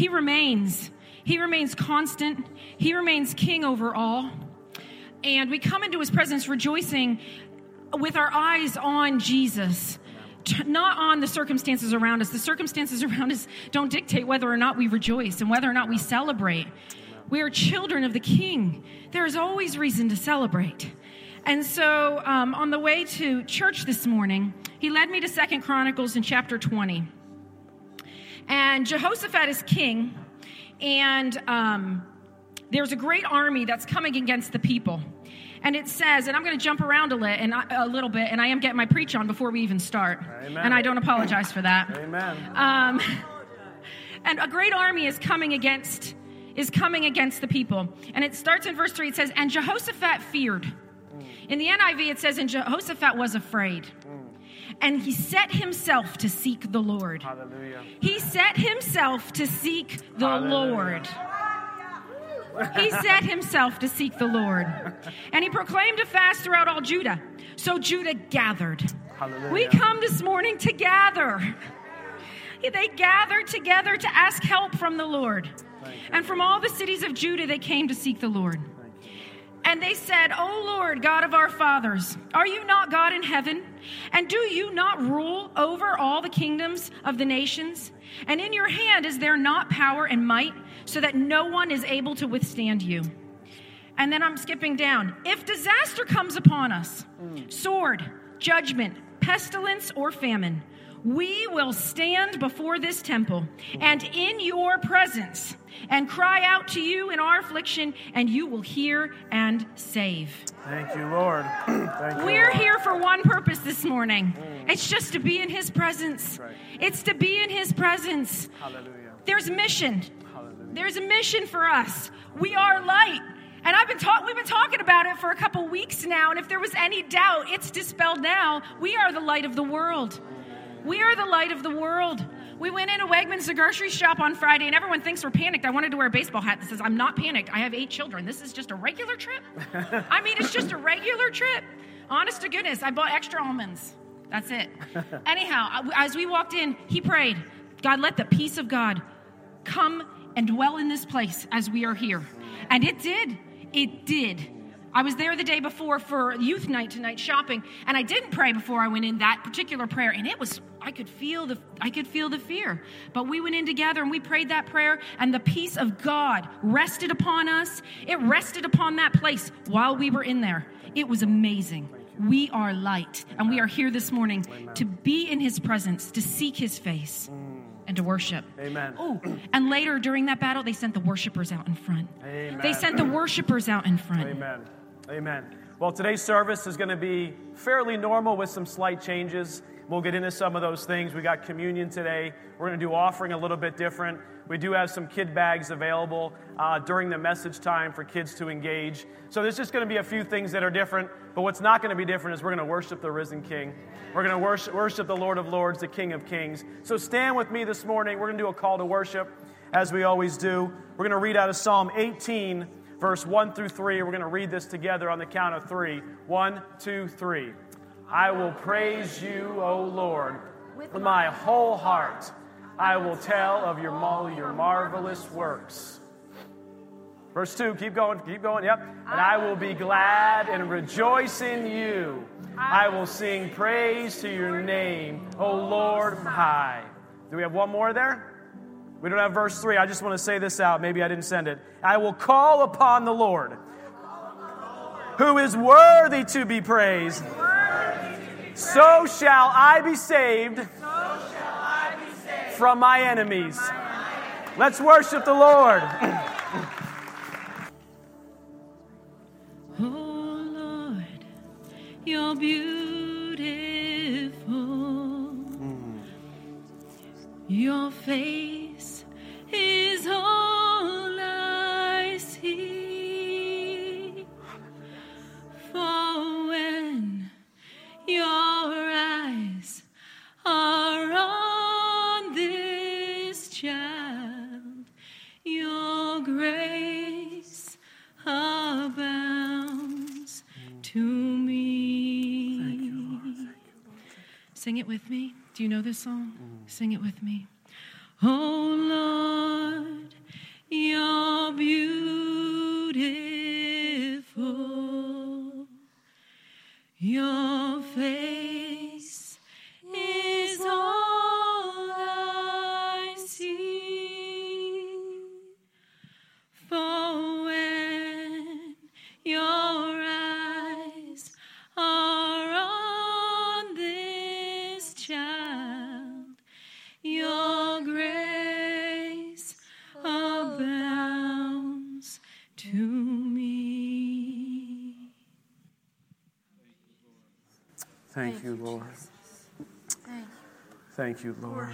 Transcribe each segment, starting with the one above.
He remains. He remains constant. He remains king over all. And we come into his presence rejoicing with our eyes on Jesus, not on the circumstances around us. The circumstances around us don't dictate whether or not we rejoice and whether or not we celebrate. We are children of the king. There is always reason to celebrate. And so um, on the way to church this morning, he led me to Second Chronicles in chapter 20. And Jehoshaphat is king, and um, there's a great army that's coming against the people. And it says, and I'm going to jump around a, li- and I, a little bit, and I am getting my preach on before we even start. Amen. And I don't apologize for that. Amen. Um, and a great army is coming against is coming against the people. And it starts in verse 3. It says, And Jehoshaphat feared. In the NIV, it says, And Jehoshaphat was afraid. And he set himself to seek the Lord. Hallelujah. He set himself to seek the Hallelujah. Lord. He set himself to seek the Lord. And he proclaimed a fast throughout all Judah. So Judah gathered. Hallelujah. We come this morning to gather. They gathered together to ask help from the Lord. And from all the cities of Judah, they came to seek the Lord. And they said, O Lord, God of our fathers, are you not God in heaven? And do you not rule over all the kingdoms of the nations? And in your hand is there not power and might, so that no one is able to withstand you? And then I'm skipping down. If disaster comes upon us, mm. sword, judgment, pestilence, or famine, we will stand before this temple and in your presence and cry out to you in our affliction, and you will hear and save. Thank you, Lord. Thank you. We're Lord. here for one purpose this morning mm. it's just to be in His presence. right. It's to be in His presence. Hallelujah. There's a mission. Hallelujah. There's a mission for us. We are light. And I've been ta- we've been talking about it for a couple weeks now. And if there was any doubt, it's dispelled now. We are the light of the world. We are the light of the world. We went into Wegmans, the grocery shop on Friday, and everyone thinks we're panicked. I wanted to wear a baseball hat that says, I'm not panicked. I have eight children. This is just a regular trip. I mean, it's just a regular trip. Honest to goodness, I bought extra almonds. That's it. Anyhow, as we walked in, he prayed, God, let the peace of God come and dwell in this place as we are here. And it did. It did. I was there the day before for youth night tonight shopping, and I didn't pray before I went in that particular prayer, and it was I could feel the I could feel the fear. But we went in together and we prayed that prayer, and the peace of God rested upon us. It rested upon that place while we were in there. It was amazing. We are light, and we are here this morning to be in His presence, to seek His face, and to worship. Amen. Oh, and later during that battle, they sent the worshipers out in front. Amen. They sent the worshipers out in front. Amen. Amen. Well, today's service is going to be fairly normal with some slight changes. We'll get into some of those things. We got communion today. We're going to do offering a little bit different. We do have some kid bags available uh, during the message time for kids to engage. So there's just going to be a few things that are different. But what's not going to be different is we're going to worship the risen King. We're going to worship, worship the Lord of Lords, the King of Kings. So stand with me this morning. We're going to do a call to worship, as we always do. We're going to read out of Psalm 18, verse 1 through 3. We're going to read this together on the count of three. One, two, three. I will praise you, O Lord, with my whole heart. I will tell of your, your marvelous works. Verse 2, keep going, keep going, yep. And I will be glad and rejoice in you. I will sing praise to your name, O Lord high. Do we have one more there? We don't have verse 3. I just want to say this out. Maybe I didn't send it. I will call upon the Lord, who is worthy to be praised. So shall I be saved from my enemies. Let's worship the Lord. Oh Lord, you're beautiful. Mm. Your face this song? Mm. Sing it with me. Thank you, Lord.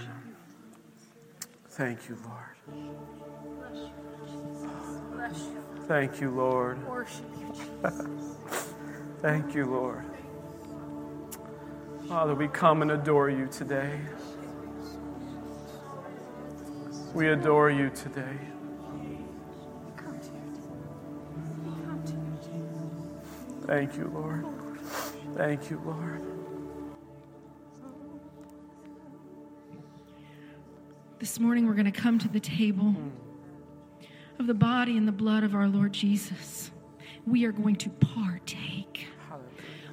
Thank you, Lord. Thank you, Lord. Thank you, Lord. Father, we come and adore you today. We adore you today. Come to your Come to your Thank you, Lord. Thank you, Lord. This morning, we're going to come to the table of the body and the blood of our Lord Jesus. We are going to partake.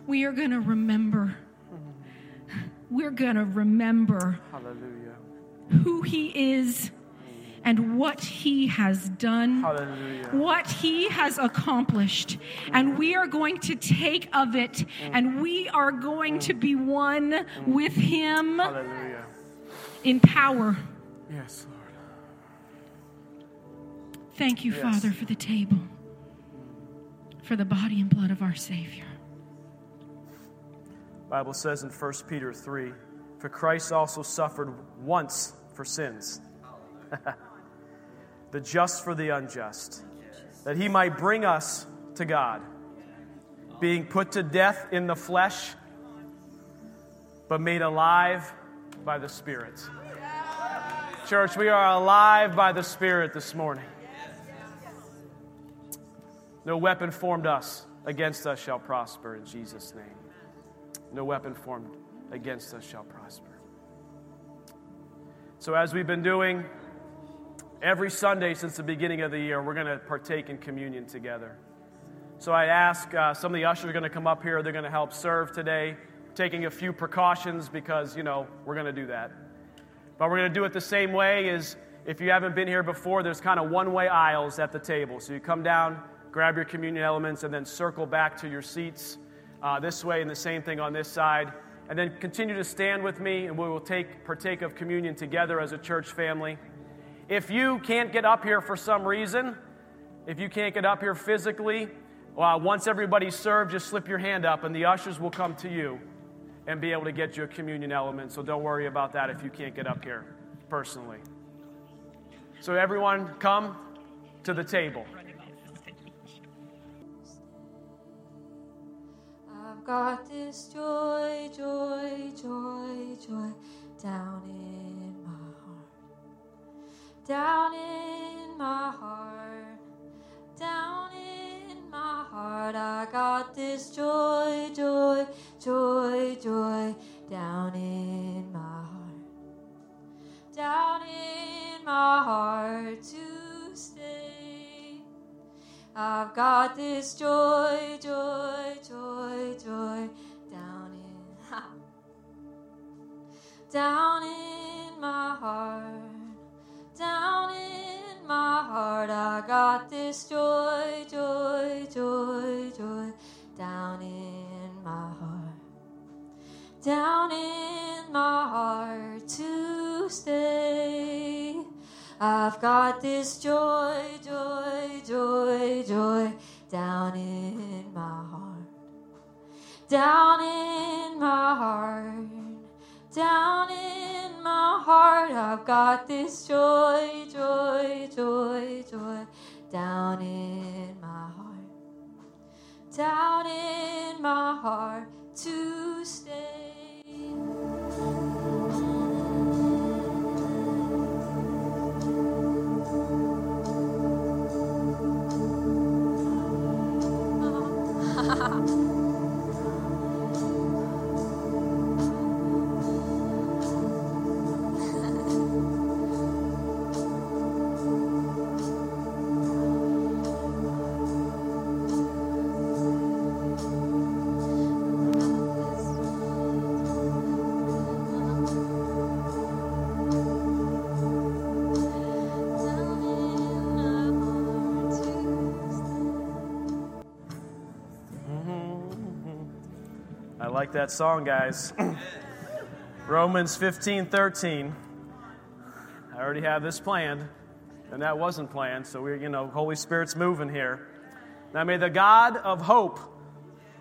We are going to remember. Mm-hmm. We're going to remember Hallelujah. who He is mm. and what He has done. Hallelujah. what he has accomplished. And we are going to take of it mm. and we are going to be one mm. with him Hallelujah. in power. Yes, Lord. Thank you, Yes. Father, for the table, for the body and blood of our Savior. Bible says in 1 Peter 3, for Christ also suffered once for sins, the just for the unjust, that he might bring us to God, being put to death in the flesh, but made alive by the Spirit. Church, we are alive by the Spirit this morning. No weapon formed us against us shall prosper in Jesus' name. No weapon formed against us shall prosper. So, as we've been doing every Sunday since the beginning of the year, we're going to partake in communion together. So, I ask uh, some of the ushers are going to come up here. They're going to help serve today, taking a few precautions because, you know, we're going to do that. But we're going to do it the same way as if you haven't been here before, there's kind of one way aisles at the table. So, you come down, grab your communion elements, and then circle back to your seats uh, this way, and the same thing on this side. And then continue to stand with me, and we will take partake of communion together as a church family. If you can't get up here for some reason, if you can't get up here physically, uh, once everybody's served, just slip your hand up, and the ushers will come to you and be able to get you a communion element. So don't worry about that if you can't get up here personally. So, everyone, come to the table. I've got this joy, joy, joy, joy down in my heart. Down in my heart. Down in my heart. I got this joy, joy, joy, joy down in my heart. Down in my heart to stay. I've got this joy, joy, joy, joy down in down in my heart, down in my heart. I got this joy, joy, joy, joy down in my heart, down in my heart to stay. I've got this joy, joy, joy, joy down in my heart. Down in my heart. Down in my heart. I've got this joy, joy, joy, joy down in my heart. Down in my heart to stay. Like that song, guys. Romans 15 13. I already have this planned, and that wasn't planned, so we're, you know, Holy Spirit's moving here. Now may the God of hope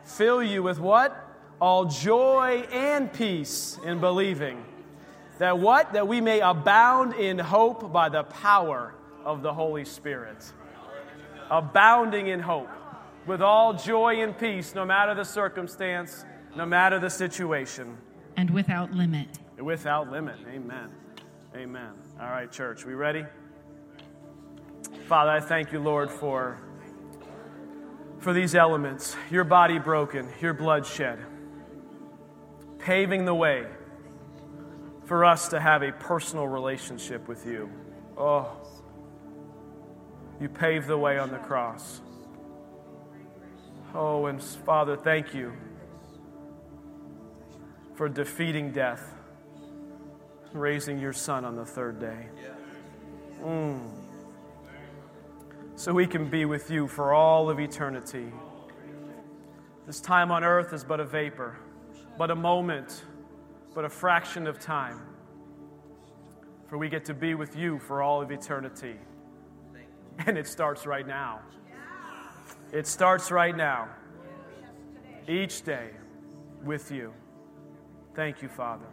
fill you with what? all joy and peace in believing. That what? That we may abound in hope by the power of the Holy Spirit. Abounding in hope with all joy and peace, no matter the circumstance, no matter the situation. And without limit. Without limit. Amen. Amen. All right, church, we ready? Father, I thank you, Lord, for, for these elements your body broken, your blood shed, paving the way for us to have a personal relationship with you. Oh, you paved the way on the cross. Oh, and Father, thank you for defeating death, raising your son on the third day. Mm. So we can be with you for all of eternity. This time on earth is but a vapor, but a moment, but a fraction of time. For we get to be with you for all of eternity. And it starts right now. It starts right now. Each day with you. Thank you, Father.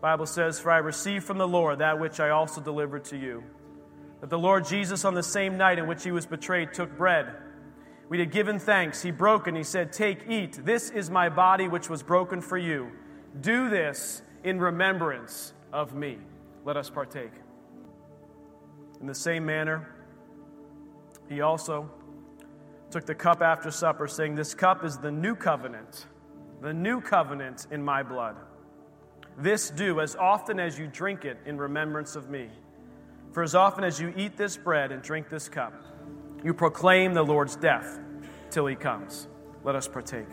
Bible says, For I received from the Lord that which I also delivered to you. That the Lord Jesus, on the same night in which he was betrayed, took bread. We had given thanks. He broke and he said, Take, eat. This is my body which was broken for you. Do this in remembrance of me. Let us partake. In the same manner, he also took the cup after supper, saying, This cup is the new covenant, the new covenant in my blood. This do as often as you drink it in remembrance of me. For as often as you eat this bread and drink this cup, you proclaim the Lord's death till he comes. Let us partake.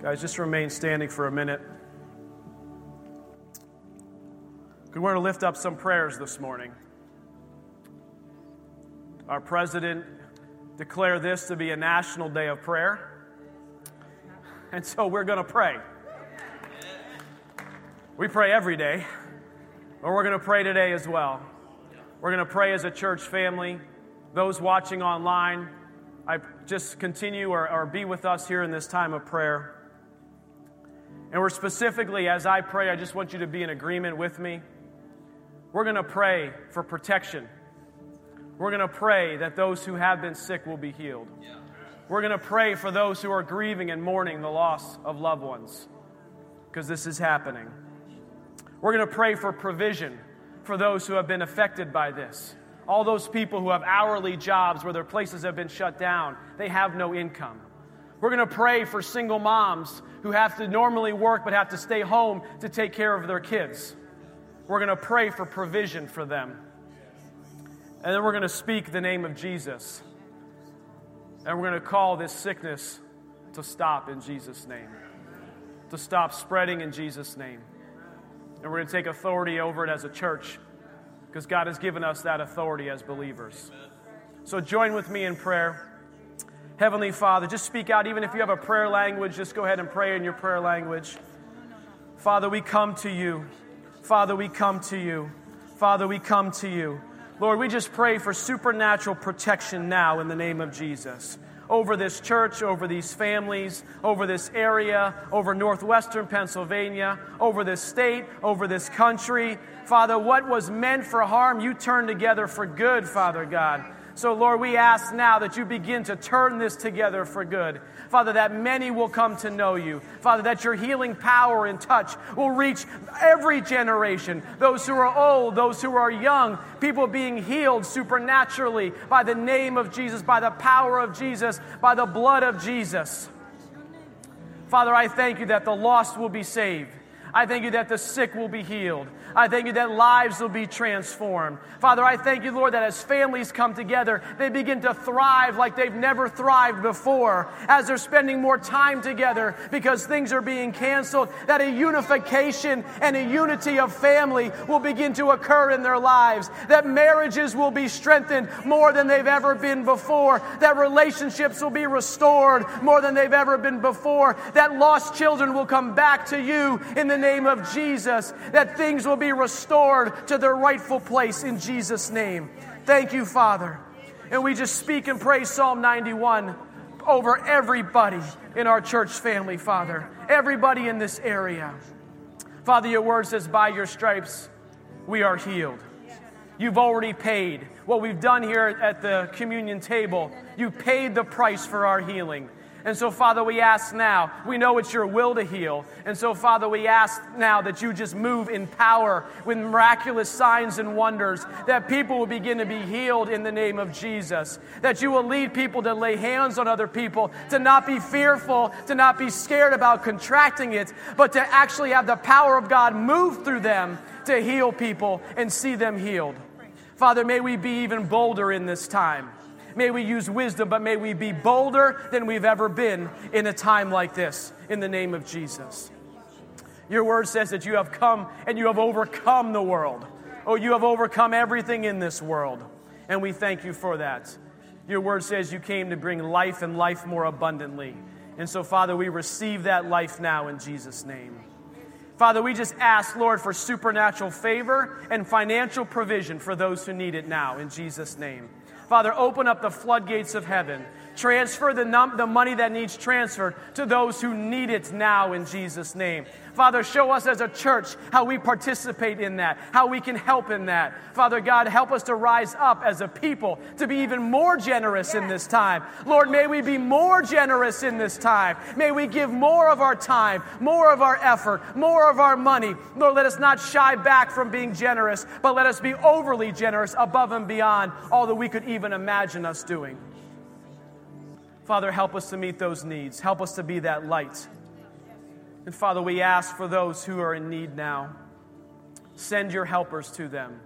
Guys, just remain standing for a minute. We want to lift up some prayers this morning. Our president declared this to be a national day of prayer. And so we're going to pray. We pray every day, but we're going to pray today as well. We're going to pray as a church family. Those watching online, I just continue or, or be with us here in this time of prayer. And we're specifically, as I pray, I just want you to be in agreement with me. We're going to pray for protection. We're going to pray that those who have been sick will be healed. We're going to pray for those who are grieving and mourning the loss of loved ones, because this is happening. We're going to pray for provision for those who have been affected by this. All those people who have hourly jobs where their places have been shut down, they have no income. We're going to pray for single moms who have to normally work but have to stay home to take care of their kids. We're going to pray for provision for them. And then we're going to speak the name of Jesus. And we're going to call this sickness to stop in Jesus' name, to stop spreading in Jesus' name. And we're going to take authority over it as a church because God has given us that authority as believers. So join with me in prayer. Heavenly Father, just speak out. Even if you have a prayer language, just go ahead and pray in your prayer language. Father, we come to you. Father, we come to you. Father, we come to you. Lord, we just pray for supernatural protection now in the name of Jesus over this church, over these families, over this area, over northwestern Pennsylvania, over this state, over this country. Father, what was meant for harm, you turn together for good, Father God. So, Lord, we ask now that you begin to turn this together for good. Father, that many will come to know you. Father, that your healing power and touch will reach every generation those who are old, those who are young, people being healed supernaturally by the name of Jesus, by the power of Jesus, by the blood of Jesus. Father, I thank you that the lost will be saved. I thank you that the sick will be healed. I thank you that lives will be transformed. Father, I thank you, Lord, that as families come together, they begin to thrive like they've never thrived before. As they're spending more time together because things are being canceled, that a unification and a unity of family will begin to occur in their lives. That marriages will be strengthened more than they've ever been before. That relationships will be restored more than they've ever been before. That lost children will come back to you in the name of Jesus. That things will be restored to their rightful place in Jesus' name. Thank you, Father. And we just speak and pray Psalm 91 over everybody in our church family, Father. Everybody in this area. Father, your word says, by your stripes we are healed. You've already paid. What we've done here at the communion table, you paid the price for our healing. And so, Father, we ask now, we know it's your will to heal. And so, Father, we ask now that you just move in power with miraculous signs and wonders, that people will begin to be healed in the name of Jesus. That you will lead people to lay hands on other people, to not be fearful, to not be scared about contracting it, but to actually have the power of God move through them to heal people and see them healed. Father, may we be even bolder in this time. May we use wisdom, but may we be bolder than we've ever been in a time like this, in the name of Jesus. Your word says that you have come and you have overcome the world. Oh, you have overcome everything in this world. And we thank you for that. Your word says you came to bring life and life more abundantly. And so, Father, we receive that life now in Jesus' name. Father, we just ask, Lord, for supernatural favor and financial provision for those who need it now in Jesus' name. Father, open up the floodgates of heaven. Transfer the, num- the money that needs transferred to those who need it now in Jesus' name. Father, show us as a church how we participate in that, how we can help in that. Father God, help us to rise up as a people to be even more generous in this time. Lord, may we be more generous in this time. May we give more of our time, more of our effort, more of our money. Lord, let us not shy back from being generous, but let us be overly generous above and beyond all that we could even imagine us doing. Father, help us to meet those needs. Help us to be that light. And Father, we ask for those who are in need now. Send your helpers to them.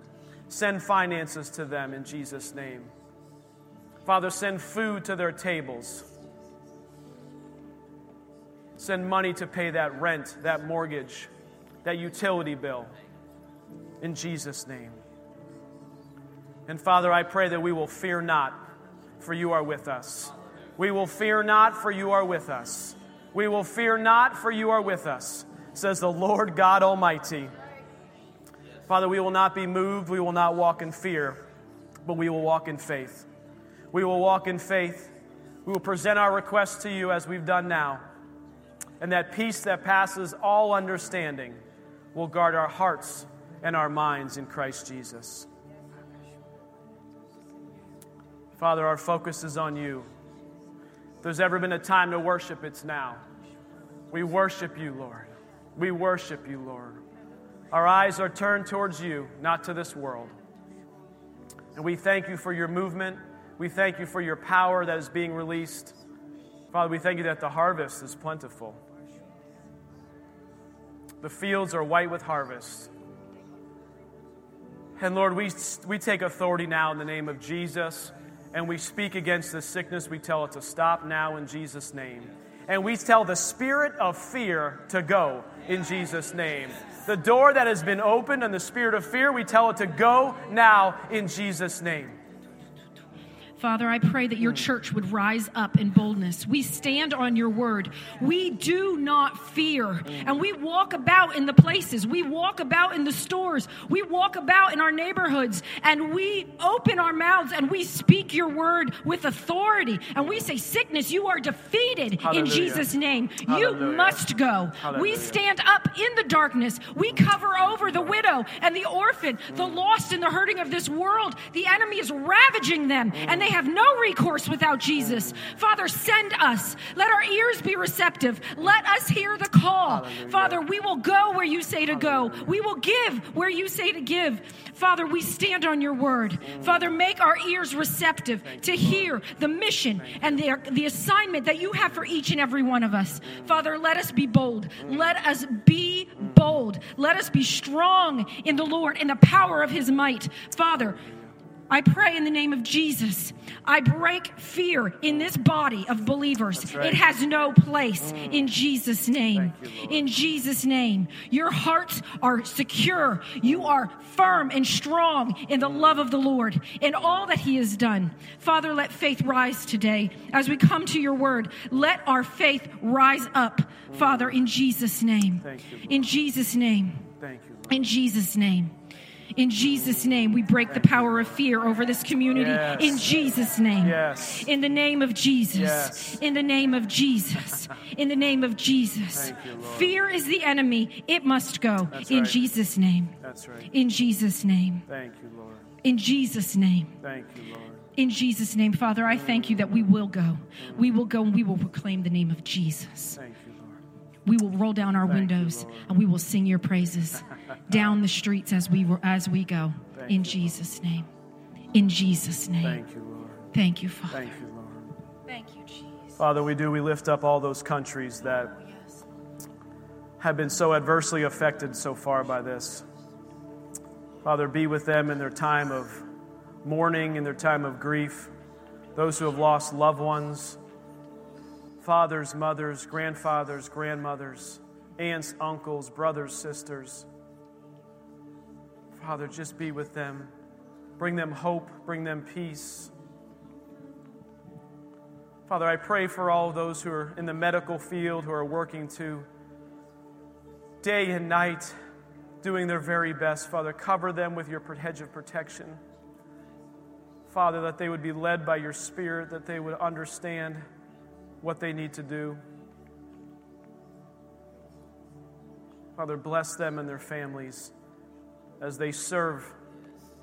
Send finances to them in Jesus' name. Father, send food to their tables. Send money to pay that rent, that mortgage, that utility bill in Jesus' name. And Father, I pray that we will fear not, for you are with us. We will fear not, for you are with us. We will fear not, for you are with us, says the Lord God Almighty. Father, we will not be moved, we will not walk in fear, but we will walk in faith. We will walk in faith. We will present our requests to you as we've done now. And that peace that passes all understanding will guard our hearts and our minds in Christ Jesus. Father, our focus is on you. If there's ever been a time to worship, it's now. We worship you, Lord. We worship you, Lord. Our eyes are turned towards you, not to this world. And we thank you for your movement. We thank you for your power that is being released. Father, we thank you that the harvest is plentiful. The fields are white with harvest. And Lord, we, we take authority now in the name of Jesus and we speak against this sickness. We tell it to stop now in Jesus' name. And we tell the spirit of fear to go in Jesus' name. The door that has been opened and the spirit of fear, we tell it to go now in Jesus' name. Father, I pray that your hmm. church would rise up in boldness. We stand on your word. We do not fear. Hmm. And we walk about in the places. We walk about in the stores. We walk about in our neighborhoods. And we open our mouths and we speak your word with authority. And we say, Sickness, you are defeated Hallelujah. in Jesus' name. Hallelujah. You must go. Hallelujah. We stand up in the darkness. We cover over the widow and the orphan, the hmm. lost and the hurting of this world. The enemy is ravaging them, and they have no recourse without Jesus. Father, send us. Let our ears be receptive. Let us hear the call. Father, we will go where you say to go. We will give where you say to give. Father, we stand on your word. Father, make our ears receptive to hear the mission and the, the assignment that you have for each and every one of us. Father, let us be bold. Let us be bold. Let us be strong in the Lord, in the power of his might. Father, I pray in the name of Jesus. I break fear in this body of believers. right. It has no place in Jesus' name. You, in Jesus' name. Your hearts are secure. You are firm and strong in the love of the Lord in all that He has done. Father, let faith rise today as we come to your word. Let our faith rise up, Father, in Jesus' name. Thank you, In Jesus' name. Thank you. In Jesus' name. In Jesus' name, we break the power of fear over this community. Yes. In Jesus' name. Yes. In the name of Jesus. Yes. In the name of Jesus. In the name of Jesus. You. Fear is the enemy. It must go. That's In right. Jesus' name. That's right. In Jesus' name. Thank you, Lord. In Jesus' name. Thank you, Lord. In Jesus' name, Father, I thank you that we will go. We will go and we will proclaim the name of Jesus. Thank you, Lord. We will roll down our Thank windows Lord. and we will sing your praises down the streets as we as we go. Thank In you, Jesus' name. In Jesus' name. Thank you, Lord. Thank you, Father. Thank you, Lord. Thank you, Jesus. Father, we do. We lift up all those countries that oh, Yes. have been so adversely affected so far by this. Father, be with them in their time of mourning, in their time of grief, those who have lost loved ones, fathers, mothers, grandfathers, grandmothers, aunts, uncles, brothers, sisters. Father, just be with them. Bring them hope, bring them peace. Father, I pray for all those who are in the medical field, who are working to day and night, doing their very best. Father, cover them with your hedge of protection. Father, that they would be led by your Spirit, that they would understand what they need to do. Father, bless them and their families as they serve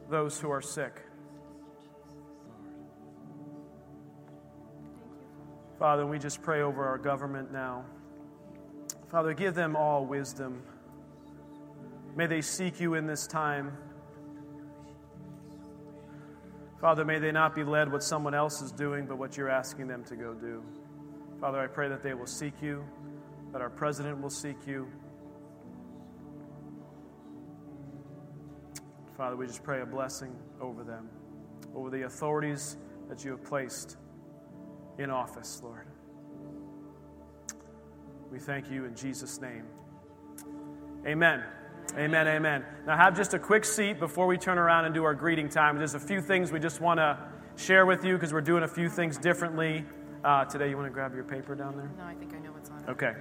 those who are sick. Father, we just pray over our government now. Father, give them all wisdom. May they seek you in this time. Father, may they not be led what someone else is doing, but what you're asking them to go do. Father, I pray that they will seek you, that our president will seek you. Father, we just pray a blessing over them, over the authorities that you have placed in office, Lord. We thank you in Jesus' name. Amen. Amen. Amen. Now, have just a quick seat before we turn around and do our greeting time. There's a few things we just want to share with you because we're doing a few things differently uh, today. You want to grab your paper down there? No, I think I know what's on it. Okay.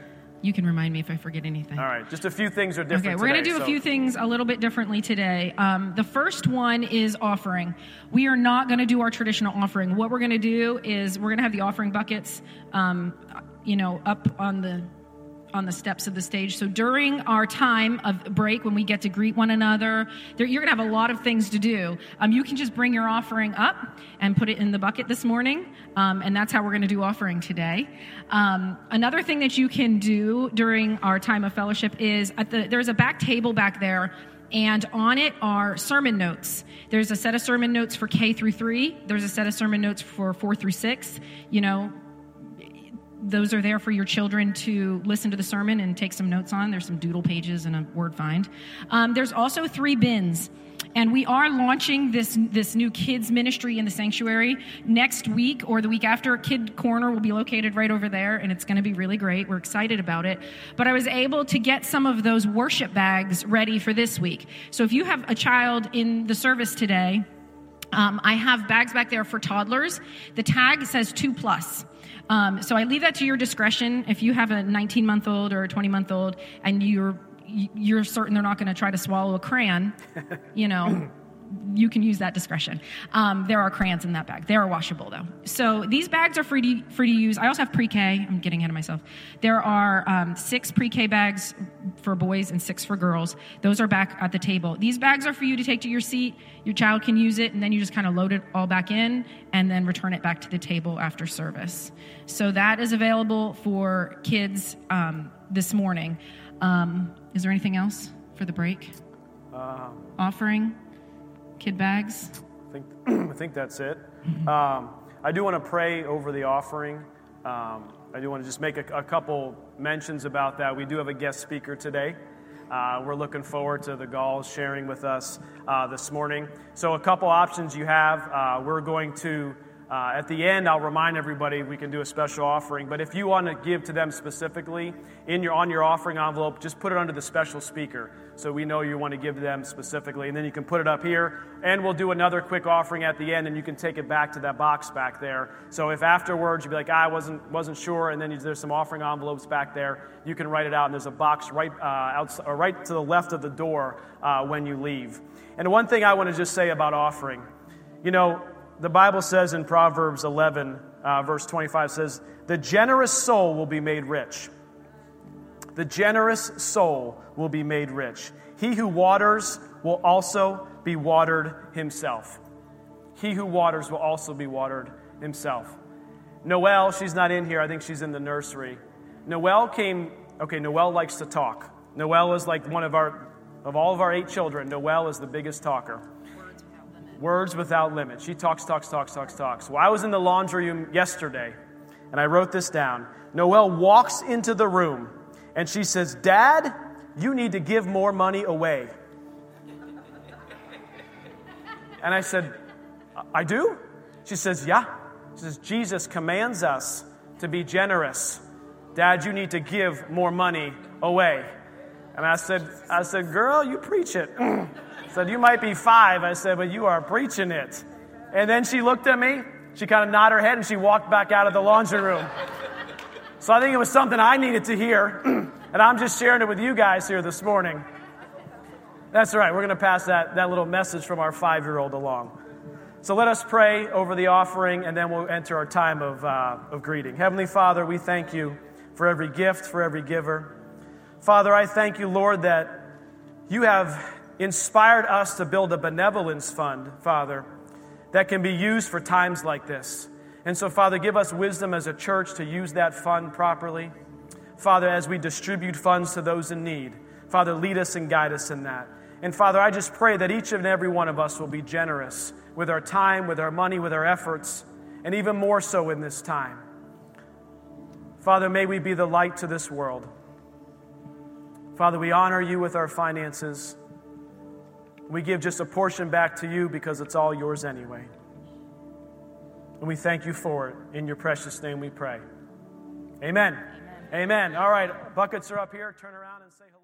You can remind me if I forget anything. All right. Just a few things are different. Okay, we're going to today, do a few things a little bit differently today. Um, the first one is offering. We are not going to do our traditional offering. What we're going to do is we're going to have the offering buckets, um, you know, up on the on the steps of the stage. So during our time of break, when we get to greet one another, there, you're going to have a lot of things to do. Um, you can just bring your offering up and put it in the bucket this morning, um, and that's how we're going to do offering today. Um, another thing that you can do during our time of fellowship is the there's a back table back there. And on it are sermon notes. There's a set of sermon notes for K through three. There's a set of sermon notes for four through six. You know, those are there for your children to listen to the sermon and take some notes on. There's some doodle pages and a word find. Um, there's also three bins. And we are launching this, this new kids ministry in the sanctuary next week or the week after. Kid Corner will be located right over there, and it's going to be really great. We're excited about it. But I was able to get some of those worship bags ready for this week. So if you have a child in the service today, um, I have bags back there for toddlers. The tag says two plus. Um, so I leave that to your discretion. If you have a 19 month old or a 20 month old and you're you're certain they're not going to try to swallow a crayon, you know, you can use that discretion. Um, there are crayons in that bag. They are washable though. So these bags are free to, free to use. I also have pre-K. I'm getting ahead of myself. There are um, six pre-K bags for boys and six for girls. Those are back at the table. These bags are for you to take to your seat. Your child can use it, and then you just kind of load it all back in and then return it back to the table after service. So that is available for kids um, this morning. Um, is there anything else for the break? Uh, Offering? Kid bags? I think, I think that's it. Um, I do want to pray over the offering. Um, I do want to just make a, a couple mentions about that. We do have a guest speaker today. Uh, we're looking forward to the Galls sharing with us uh, this morning. So, a couple options you have. Uh, we're going to, uh, at the end, I'll remind everybody we can do a special offering. But if you want to give to them specifically in your on your offering envelope, just put it under the special speaker. so we know you want to give to them specifically. And then you can put it up here, and we'll do another quick offering at the end, and you can take it back to that box back there. So if afterwards you'd be like, I wasn't, wasn't sure, and then there's some offering envelopes back there, you can write it out, and there's a box right, uh, outside, or right to the left of the door uh, when you leave. And one thing I want to just say about offering, you know, the Bible says in Proverbs 11, uh, verse 25 says, The generous soul will be made rich. The generous soul will be made rich. He who waters will also be watered himself. He who waters will also be watered himself. Noelle, she's not in here. I think she's in the nursery. Noelle came, okay, Noelle likes to talk. Noelle is like one of our, of all of our eight children, Noelle is the biggest talker. Words without limit. She talks, talks, talks, talks, talks. Well, I was in the laundry room yesterday, and I wrote this down. Noelle walks into the room, and she says, Dad, you need to give more money away. And I said, I do? She says, Yeah. She says, Jesus commands us to be generous. Dad, you need to give more money away. And I said, I said, girl, you preach it. said, You might be five. I said, But you are preaching it. And then she looked at me, she kind of nodded her head, and she walked back out of the laundry room. So I think it was something I needed to hear, and I'm just sharing it with you guys here this morning. That's right, we're going to pass that, that little message from our five year old along. So let us pray over the offering, and then we'll enter our time of, uh, of greeting. Heavenly Father, we thank you for every gift, for every giver. Father, I thank you, Lord, that you have inspired us to build a benevolence fund, Father, that can be used for times like this. And so, Father, give us wisdom as a church to use that fund properly. Father, as we distribute funds to those in need, Father, lead us and guide us in that. And Father, I just pray that each and every one of us will be generous with our time, with our money, with our efforts, and even more so in this time. Father, may we be the light to this world. Father, we honor you with our finances. We give just a portion back to you because it's all yours anyway. And we thank you for it. In your precious name we pray. Amen. Amen. Amen. All right, buckets are up here. Turn around and say hello.